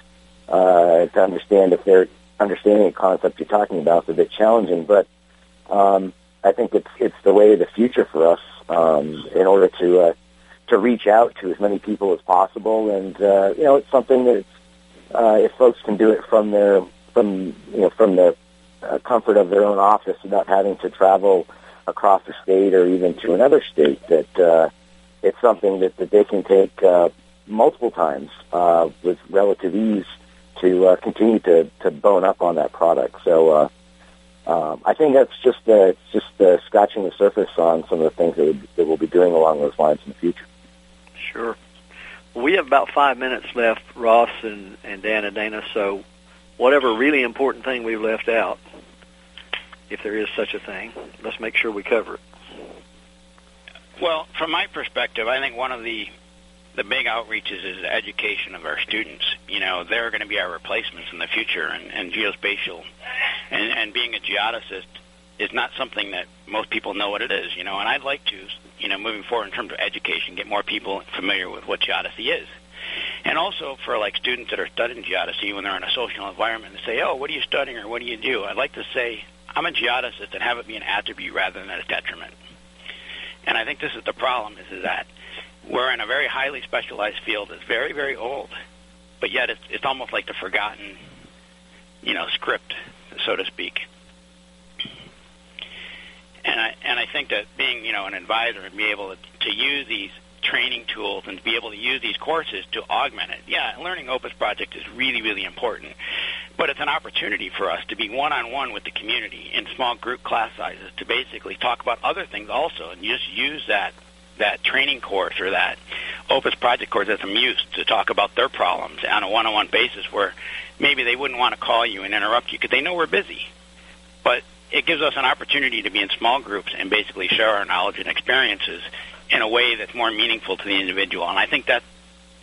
uh, to understand if they're understanding a concept you're talking about is a bit challenging, but um, I think it's it's the way of the future for us um, in order to uh, to reach out to as many people as possible, and uh, you know it's something that uh, if folks can do it from their from you know from the uh, comfort of their own office without having to travel across the state or even to another state that uh, it's something that, that they can take uh, multiple times uh, with relative ease to uh, continue to, to bone up on that product. So uh, um, I think that's just uh, just uh, scratching the surface on some of the things that, that we'll be doing along those lines in the future. Sure. We have about five minutes left, Ross and, and Dan and Dana. So whatever really important thing we've left out, if there is such a thing, let's make sure we cover it. Well, from my perspective, I think one of the the big outreaches is the education of our students. You know, they're going to be our replacements in the future, and, and geospatial and, and being a geodesist is not something that most people know what it is. You know, and I'd like to, you know, moving forward in terms of education, get more people familiar with what geodesy is. And also for like students that are studying geodesy when they're in a social environment and say, "Oh, what are you studying or what do you do?" I'd like to say, "I'm a geodesist," and have it be an attribute rather than a detriment. And I think this is the problem: is, is that we're in a very highly specialized field that's very, very old, but yet it's, it's almost like the forgotten, you know, script, so to speak. And I and I think that being, you know, an advisor and be able to, to use these training tools and to be able to use these courses to augment it. Yeah, learning Opus Project is really, really important. But it's an opportunity for us to be one-on-one with the community in small group class sizes to basically talk about other things also and just use that that training course or that Opus Project course as a muse to talk about their problems on a one-on-one basis where maybe they wouldn't want to call you and interrupt you because they know we're busy. But it gives us an opportunity to be in small groups and basically share our knowledge and experiences in a way that's more meaningful to the individual. And I think that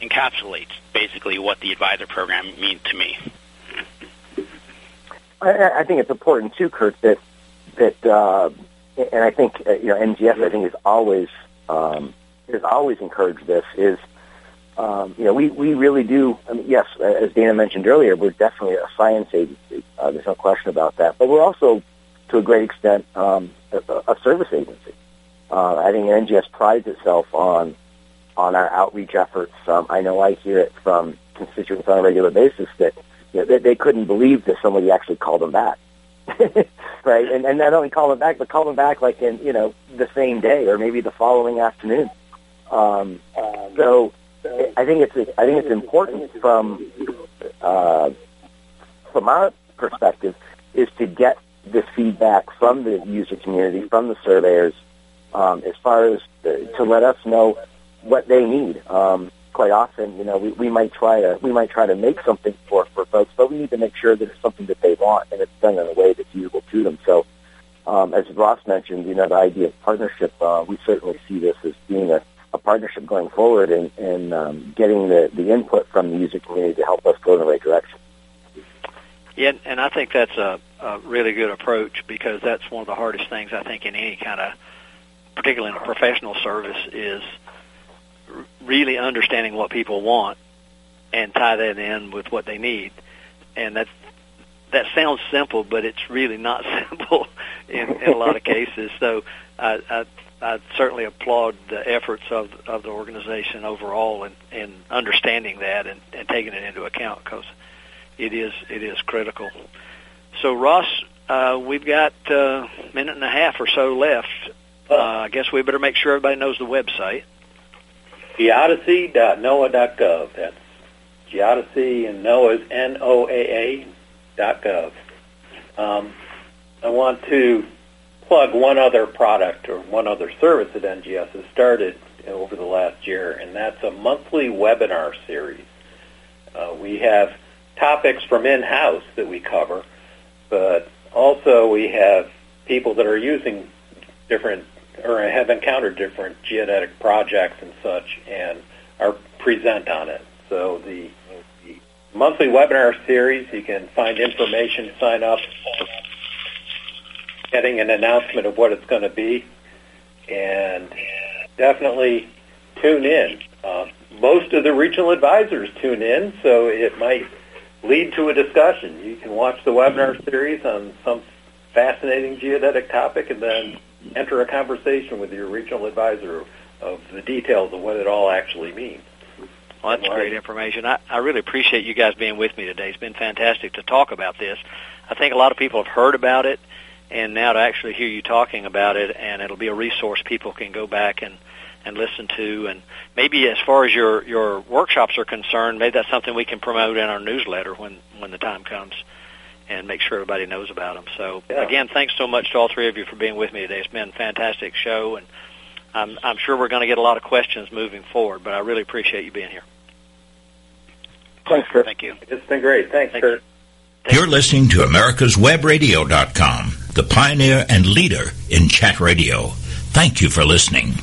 encapsulates basically what the advisor program means to me. I, I think it's important too, Curt, that that uh, and I think uh, you know NGS I think is always um, has always encouraged this is um, you know we we really do I mean, yes as Dana mentioned earlier we're definitely a science agency uh, there's no question about that but we're also to a great extent um, a, a service agency uh, I think NGS prides itself on on our outreach efforts um, I know I hear it from constituents on a regular basis that you know, they, they couldn't believe that somebody actually called them back right? And, and not only call them back, but call them back like in you know the same day or maybe the following afternoon. Um, so I think it's I think it's important from uh, from our perspective is to get this feedback from the user community, from the surveyors, um, as far as the, to let us know what they need. Um, quite often, you know, we, we might try to we might try to make something for for folks, but we need to make sure that it's something that they want and it's done in a way that's usable to them. So, um, as Ross mentioned, you know, the idea of partnership, uh, we certainly see this as being a, a partnership going forward and, and um, getting the, the input from the user community to help us go in the right direction. Yeah, and I think that's a, a really good approach because that's one of the hardest things I think in any kind of, particularly in a professional service, is really understanding what people want and tie that in with what they need. And that's that sounds simple, but it's really not simple in, in a lot of cases. So I, I, I certainly applaud the efforts of of the organization overall in, in understanding that and, and taking it into account because it is it is critical. So Ross, uh, we've got uh, a minute and a half or so left. Uh, I guess we better make sure everybody knows the website geodesy.noaa.gov. That's Geodesy and NOAA dot gov. Um, I want to plug one other product or one other service that NGS has started over the last year, and that's a monthly webinar series. Uh, we have topics from in-house that we cover, but also we have people that are using different or have encountered different geodetic projects and such and are present on it. So the, the monthly webinar series, you can find information, sign up, getting an announcement of what it's going to be, and definitely tune in. Uh, most of the regional advisors tune in, so it might lead to a discussion. You can watch the webinar series on some fascinating geodetic topic and then enter a conversation with your regional advisor of the details of what it all actually means. Well, that's great information. I, I really appreciate you guys being with me today. It's been fantastic to talk about this. I think a lot of people have heard about it, and now to actually hear you talking about it, and it'll be a resource people can go back and and listen to. And maybe as far as your your workshops are concerned, maybe that's something we can promote in our newsletter when when the time comes and make sure everybody knows about them. So yeah. again, thanks so much to all three of you for being with me today. It's been a fantastic show, and I'm, I'm sure we're going to get a lot of questions moving forward. But I really appreciate you being here. Thanks, Curt. Thank you. It's been great. Thanks, Thank Curt. You. You're listening to America'sWebRadio.com, the pioneer and leader in chat radio. Thank you for listening.